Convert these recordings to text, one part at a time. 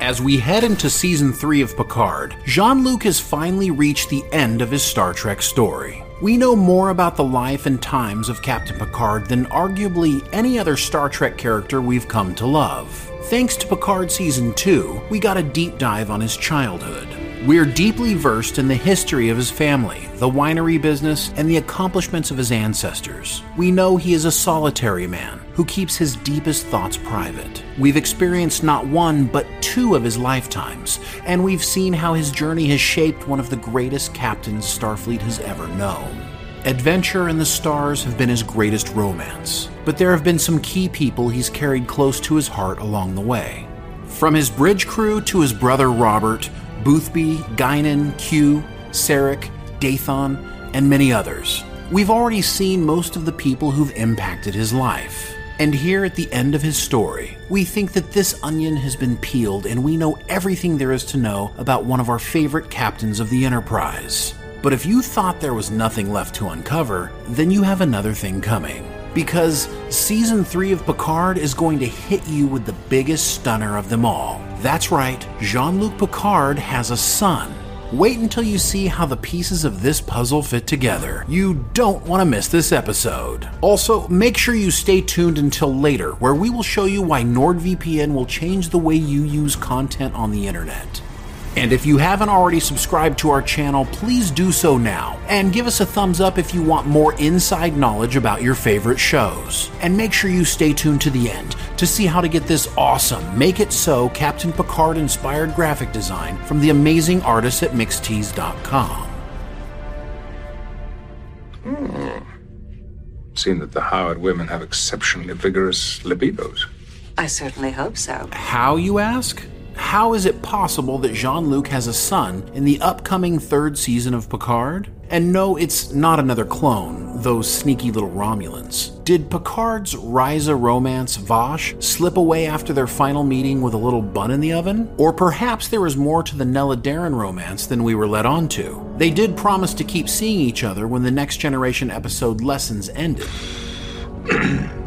As we head into season 3 of Picard, Jean Luc has finally reached the end of his Star Trek story. We know more about the life and times of Captain Picard than arguably any other Star Trek character we've come to love. Thanks to Picard Season 2, we got a deep dive on his childhood. We're deeply versed in the history of his family, the winery business, and the accomplishments of his ancestors. We know he is a solitary man who keeps his deepest thoughts private. We've experienced not one, but two of his lifetimes, and we've seen how his journey has shaped one of the greatest captains Starfleet has ever known. Adventure and the stars have been his greatest romance, but there have been some key people he's carried close to his heart along the way. From his bridge crew to his brother Robert, Boothby, Guinan, Q, Sarek, Dathon, and many others. We've already seen most of the people who've impacted his life. And here at the end of his story, we think that this onion has been peeled and we know everything there is to know about one of our favorite captains of the Enterprise. But if you thought there was nothing left to uncover, then you have another thing coming. Because season 3 of Picard is going to hit you with the biggest stunner of them all. That's right, Jean Luc Picard has a son. Wait until you see how the pieces of this puzzle fit together. You don't want to miss this episode. Also, make sure you stay tuned until later, where we will show you why NordVPN will change the way you use content on the internet. And if you haven't already subscribed to our channel, please do so now. And give us a thumbs up if you want more inside knowledge about your favorite shows. And make sure you stay tuned to the end to see how to get this awesome Make It So Captain Picard inspired graphic design from the amazing artists at Mixtease.com. Hmm. Seem that the Howard women have exceptionally vigorous libidos. I certainly hope so. How, you ask? How is it possible that Jean Luc has a son in the upcoming third season of Picard? And no, it's not another clone, those sneaky little Romulans. Did Picard's Risa romance Vash slip away after their final meeting with a little bun in the oven? Or perhaps there was more to the Nella Darren romance than we were led on to. They did promise to keep seeing each other when the Next Generation episode Lessons ended.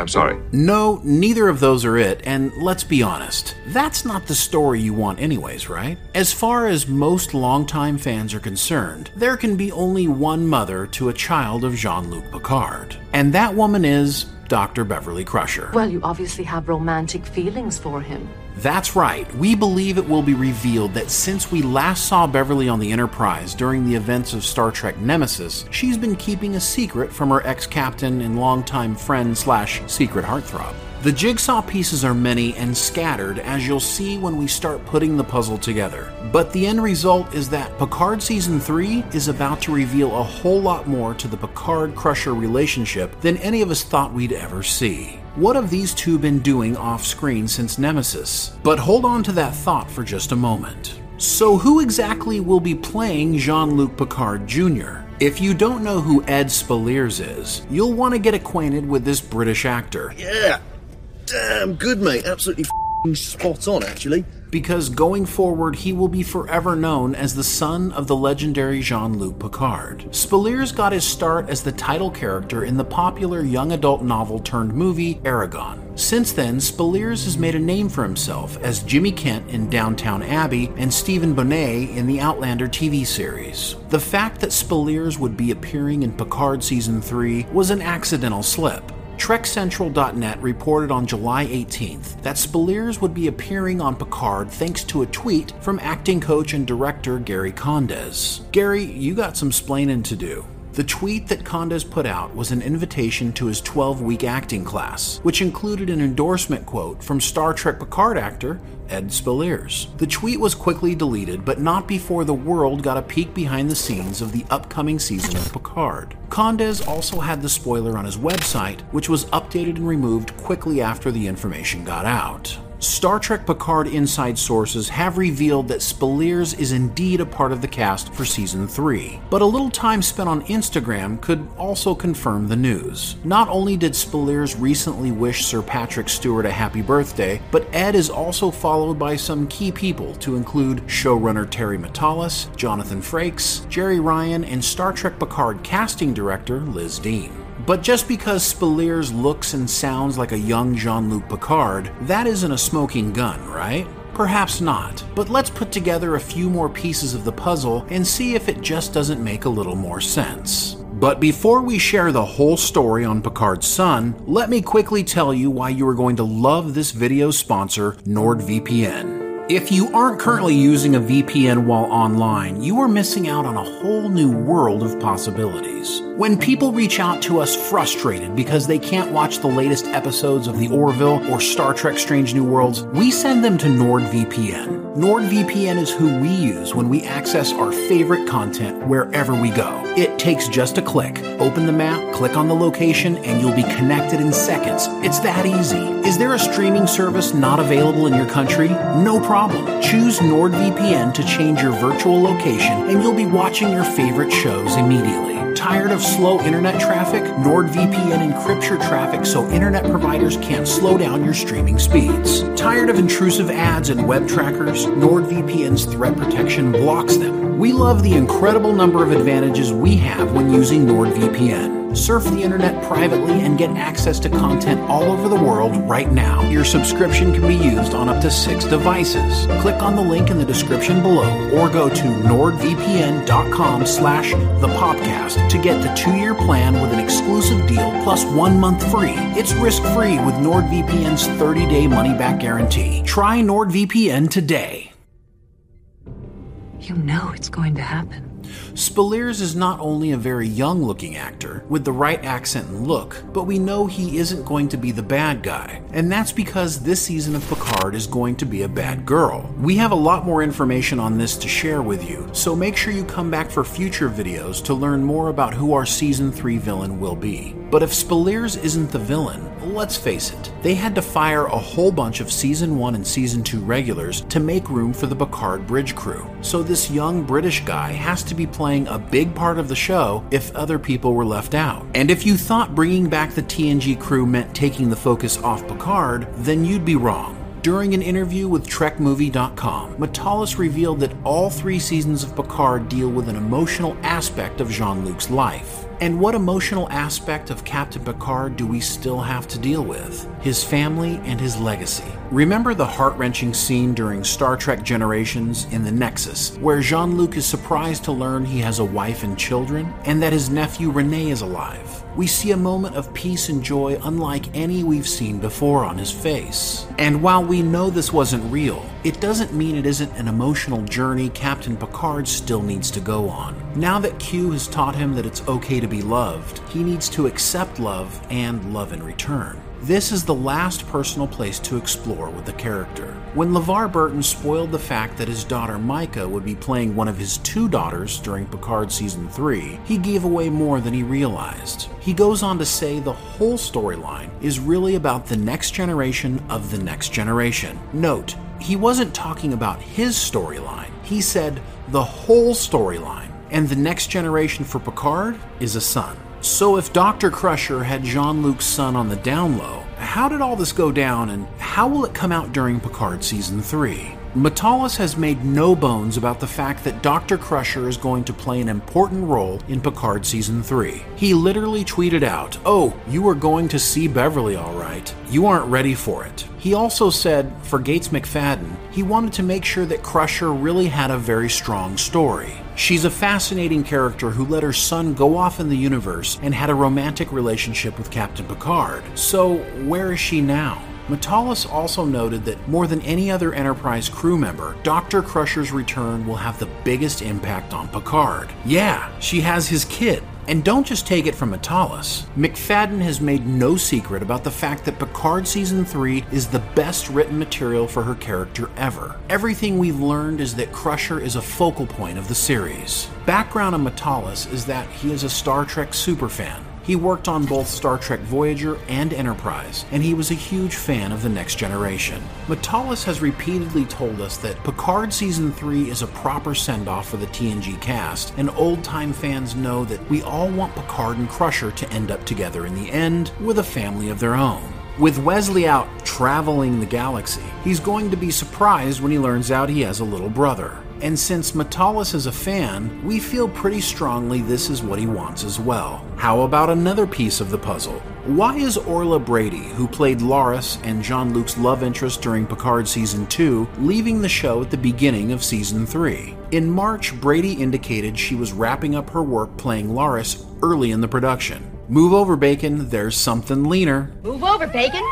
I'm sorry. No, neither of those are it, and let's be honest, that's not the story you want, anyways, right? As far as most longtime fans are concerned, there can be only one mother to a child of Jean Luc Picard, and that woman is Dr. Beverly Crusher. Well, you obviously have romantic feelings for him. That's right. We believe it will be revealed that since we last saw Beverly on the Enterprise during the events of Star Trek Nemesis, she's been keeping a secret from her ex-captain and longtime friend slash secret heartthrob. The jigsaw pieces are many and scattered, as you'll see when we start putting the puzzle together. But the end result is that Picard Season 3 is about to reveal a whole lot more to the Picard Crusher relationship than any of us thought we'd ever see. What have these two been doing off screen since Nemesis? But hold on to that thought for just a moment. So, who exactly will be playing Jean Luc Picard Jr.? If you don't know who Ed Speleers is, you'll want to get acquainted with this British actor. Yeah, damn good, mate. Absolutely spot on, actually. Because going forward, he will be forever known as the son of the legendary Jean Luc Picard. Speleers got his start as the title character in the popular young adult novel turned movie Eragon. Since then, Speleers has made a name for himself as Jimmy Kent in Downton Abbey and Stephen Bonnet in the Outlander TV series. The fact that Speleers would be appearing in Picard Season 3 was an accidental slip. TrekCentral.net reported on July 18th that Speleers would be appearing on Picard thanks to a tweet from acting coach and director Gary Condes. Gary, you got some splaining to do. The tweet that Condes put out was an invitation to his 12 week acting class, which included an endorsement quote from Star Trek Picard actor Ed Speleers. The tweet was quickly deleted, but not before the world got a peek behind the scenes of the upcoming season of Picard. Condes also had the spoiler on his website, which was updated and removed quickly after the information got out. Star Trek Picard inside sources have revealed that Speleers is indeed a part of the cast for season 3, but a little time spent on Instagram could also confirm the news. Not only did Speleers recently wish Sir Patrick Stewart a happy birthday, but Ed is also followed by some key people to include showrunner Terry Matalas, Jonathan Frakes, Jeri Ryan, and Star Trek Picard casting director Liz Dean. But just because Speleers looks and sounds like a young Jean Luc Picard, that isn't a smoking gun, right? Perhaps not, but let's put together a few more pieces of the puzzle and see if it just doesn't make a little more sense. But before we share the whole story on Picard's son, let me quickly tell you why you are going to love this video's sponsor, NordVPN. If you aren't currently using a VPN while online, you are missing out on a whole new world of possibilities. When people reach out to us frustrated because they can't watch the latest episodes of The Orville or Star Trek Strange New Worlds, we send them to NordVPN. NordVPN is who we use when we access our favorite content wherever we go. It takes just a click. Open the map, click on the location, and you'll be connected in seconds. It's that easy. Is there a streaming service not available in your country? No problem. Choose NordVPN to change your virtual location, and you'll be watching your favorite shows immediately. Tired of slow internet traffic? NordVPN encrypts your traffic so internet providers can't slow down your streaming speeds. Tired of intrusive ads and web trackers? NordVPN's threat protection blocks them. We love the incredible number of advantages we have when using NordVPN. Surf the internet privately and get access to content all over the world right now. Your subscription can be used on up to six devices. Click on the link in the description below or go to nordvpn.com slash the podcast to get the two-year plan with an exclusive deal plus one month free. It's risk-free with NordVPN's 30-day money-back guarantee. Try NordVPN today. You know it's going to happen. Speleers is not only a very young looking actor with the right accent and look, but we know he isn't going to be the bad guy. And that's because this season of Picard is going to be a bad girl. We have a lot more information on this to share with you, so make sure you come back for future videos to learn more about who our season 3 villain will be. But if Speleers isn't the villain, let's face it, they had to fire a whole bunch of season 1 and season 2 regulars to make room for the Picard bridge crew. So this young British guy has to be playing a big part of the show if other people were left out. And if you thought bringing back the TNG crew meant taking the focus off Picard, then you'd be wrong. During an interview with TrekMovie.com, Matalas revealed that all three seasons of Picard deal with an emotional aspect of Jean Luc's life. And what emotional aspect of Captain Picard do we still have to deal with? His family and his legacy. Remember the heart wrenching scene during Star Trek Generations in the Nexus, where Jean Luc is surprised to learn he has a wife and children, and that his nephew Rene is alive? We see a moment of peace and joy unlike any we've seen before on his face. And while we know this wasn't real, it doesn't mean it isn't an emotional journey Captain Picard still needs to go on. Now that Q has taught him that it's okay to be loved, he needs to accept love and love in return. This is the last personal place to explore with the character. When LeVar Burton spoiled the fact that his daughter Mica would be playing one of his two daughters during Picard Season 3, he gave away more than he realized. He goes on to say the whole storyline is really about the next generation of the next generation. Note, he wasn't talking about his storyline, he said the whole storyline. And the next generation for Picard is a son. So if Dr. Crusher had Jean Luc's son on the down low, how did all this go down and how will it come out during Picard Season 3? Matalas has made no bones about the fact that Dr. Crusher is going to play an important role in Picard Season 3. He literally tweeted out, Oh, you are going to see Beverly all right. You aren't ready for it. He also said, for Gates McFadden, he wanted to make sure that Crusher really had a very strong story. She's a fascinating character who let her son go off in the universe and had a romantic relationship with Captain Picard. So, where is she now? Matalas also noted that more than any other Enterprise crew member, Dr. Crusher's return will have the biggest impact on Picard. Yeah, she has his kid. And don't just take it from Matalas. McFadden has made no secret about the fact that Picard Season 3 is the best written material for her character ever. Everything we've learned is that Crusher is a focal point of the series. Background on Matalas is that he is a Star Trek superfan. He worked on both Star Trek Voyager and Enterprise, and he was a huge fan of The Next Generation. Matalas has repeatedly told us that Picard Season 3 is a proper send off for the TNG cast, and old time fans know that we all want Picard and Crusher to end up together in the end with a family of their own. With Wesley out traveling the galaxy, he's going to be surprised when he learns out he has a little brother. And since Matalas is a fan, we feel pretty strongly this is what he wants as well. How about another piece of the puzzle? Why is Orla Brady, who played Laris and Jean Luc's love interest during Picard Season 2, leaving the show at the beginning of Season 3? In March, Brady indicated she was wrapping up her work playing Laris early in the production. Move over, Bacon, there's something leaner. Move over, Bacon.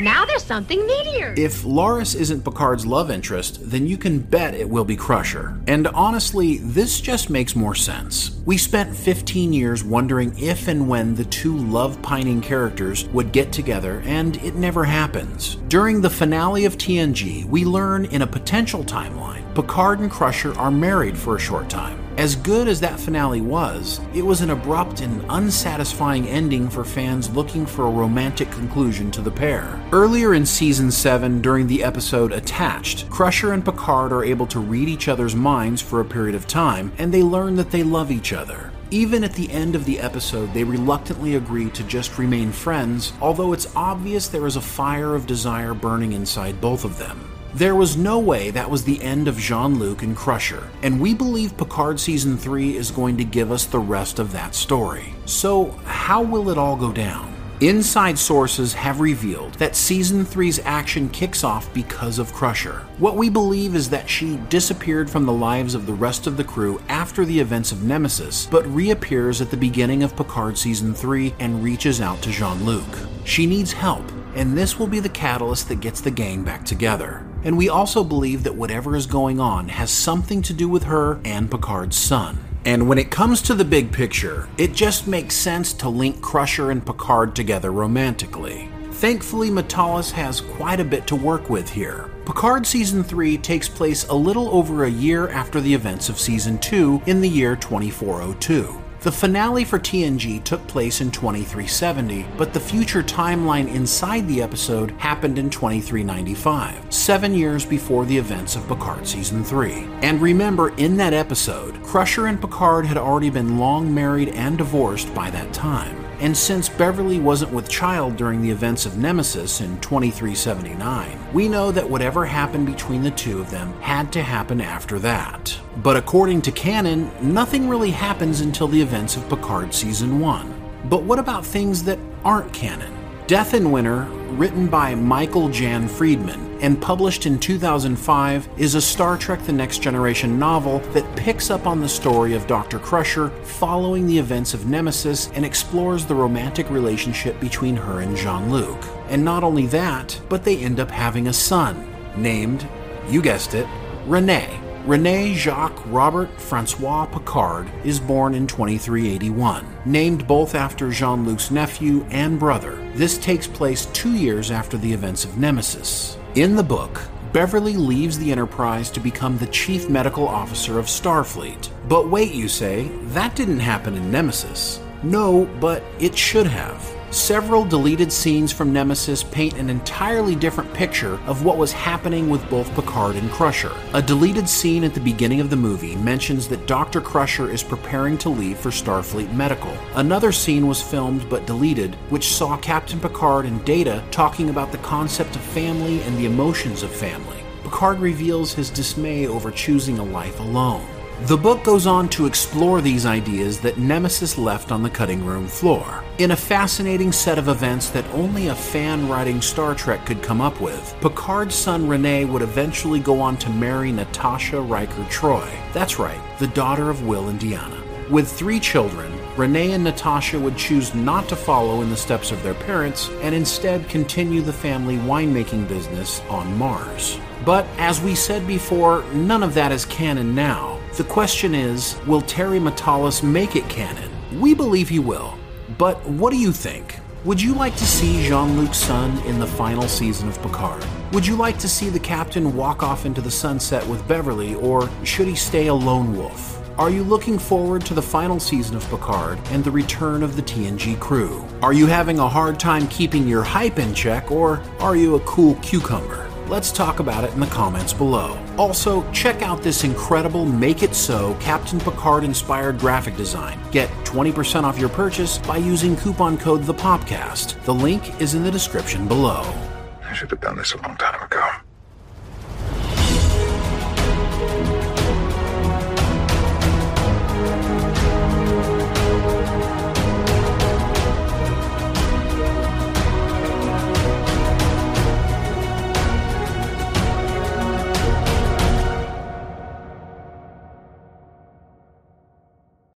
Now there's something meatier. If Laris isn't Picard's love interest, then you can bet it will be Crusher. And honestly, this just makes more sense. We spent 15 years wondering if and when the two love pining characters would get together, and it never happens. During the finale of TNG, we learn in a potential timeline Picard and Crusher are married for a short time. As good as that finale was, it was an abrupt and unsatisfying ending for fans looking for a romantic conclusion to the pair. Earlier in season 7, during the episode Attached, Crusher and Picard are able to read each other's minds for a period of time, and they learn that they love each other. Even at the end of the episode, they reluctantly agree to just remain friends, although it's obvious there is a fire of desire burning inside both of them. There was no way that was the end of Jean Luc and Crusher, and we believe Picard Season 3 is going to give us the rest of that story. So, how will it all go down? Inside sources have revealed that Season 3's action kicks off because of Crusher. What we believe is that she disappeared from the lives of the rest of the crew after the events of Nemesis, but reappears at the beginning of Picard Season 3 and reaches out to Jean Luc. She needs help, and this will be the catalyst that gets the gang back together. And we also believe that whatever is going on has something to do with her and Picard's son. And when it comes to the big picture, it just makes sense to link Crusher and Picard together romantically. Thankfully, Matalas has quite a bit to work with here. Picard Season 3 takes place a little over a year after the events of Season 2 in the year 2402. The finale for TNG took place in 2370, but the future timeline inside the episode happened in 2395, seven years before the events of Picard Season 3. And remember, in that episode, Crusher and Picard had already been long married and divorced by that time. And since Beverly wasn't with Child during the events of Nemesis in 2379, we know that whatever happened between the two of them had to happen after that. But according to canon, nothing really happens until the events of Picard Season 1. But what about things that aren't canon? Death in Winter, written by Michael Jan Friedman and published in 2005, is a Star Trek The Next Generation novel that picks up on the story of Dr. Crusher following the events of Nemesis and explores the romantic relationship between her and Jean Luc. And not only that, but they end up having a son, named, you guessed it, Rene. Rene Jacques Robert Francois Picard is born in 2381. Named both after Jean Luc's nephew and brother, this takes place two years after the events of Nemesis. In the book, Beverly leaves the Enterprise to become the chief medical officer of Starfleet. But wait, you say, that didn't happen in Nemesis. No, but it should have. Several deleted scenes from Nemesis paint an entirely different picture of what was happening with both Picard and Crusher. A deleted scene at the beginning of the movie mentions that Dr. Crusher is preparing to leave for Starfleet Medical. Another scene was filmed but deleted, which saw Captain Picard and Data talking about the concept of family and the emotions of family. Picard reveals his dismay over choosing a life alone. The book goes on to explore these ideas that Nemesis left on the cutting room floor. In a fascinating set of events that only a fan writing Star Trek could come up with, Picard's son Rene would eventually go on to marry Natasha Riker Troi. That's right, the daughter of Will and Deanna. With three children, Rene and Natasha would choose not to follow in the steps of their parents and instead continue the family winemaking business on Mars. But as we said before, none of that is canon now. The question is will Terry Matalas make it canon? We believe he will. But what do you think? Would you like to see Jean Luc's son in the final season of Picard? Would you like to see the captain walk off into the sunset with Beverly, or should he stay a lone wolf? Are you looking forward to the final season of Picard and the return of the TNG crew? Are you having a hard time keeping your hype in check, or are you a cool cucumber? Let's talk about it in the comments below. Also, check out this incredible Make It So Captain Picard inspired graphic design. Get 20% off your purchase by using coupon code THEPOPCAST. The link is in the description below. I should have done this a long time ago.